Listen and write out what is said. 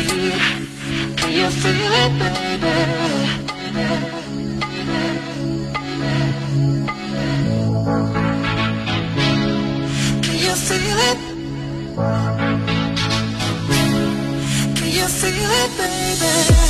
Can you feel it, baby? Can you feel it? Can you feel it, baby?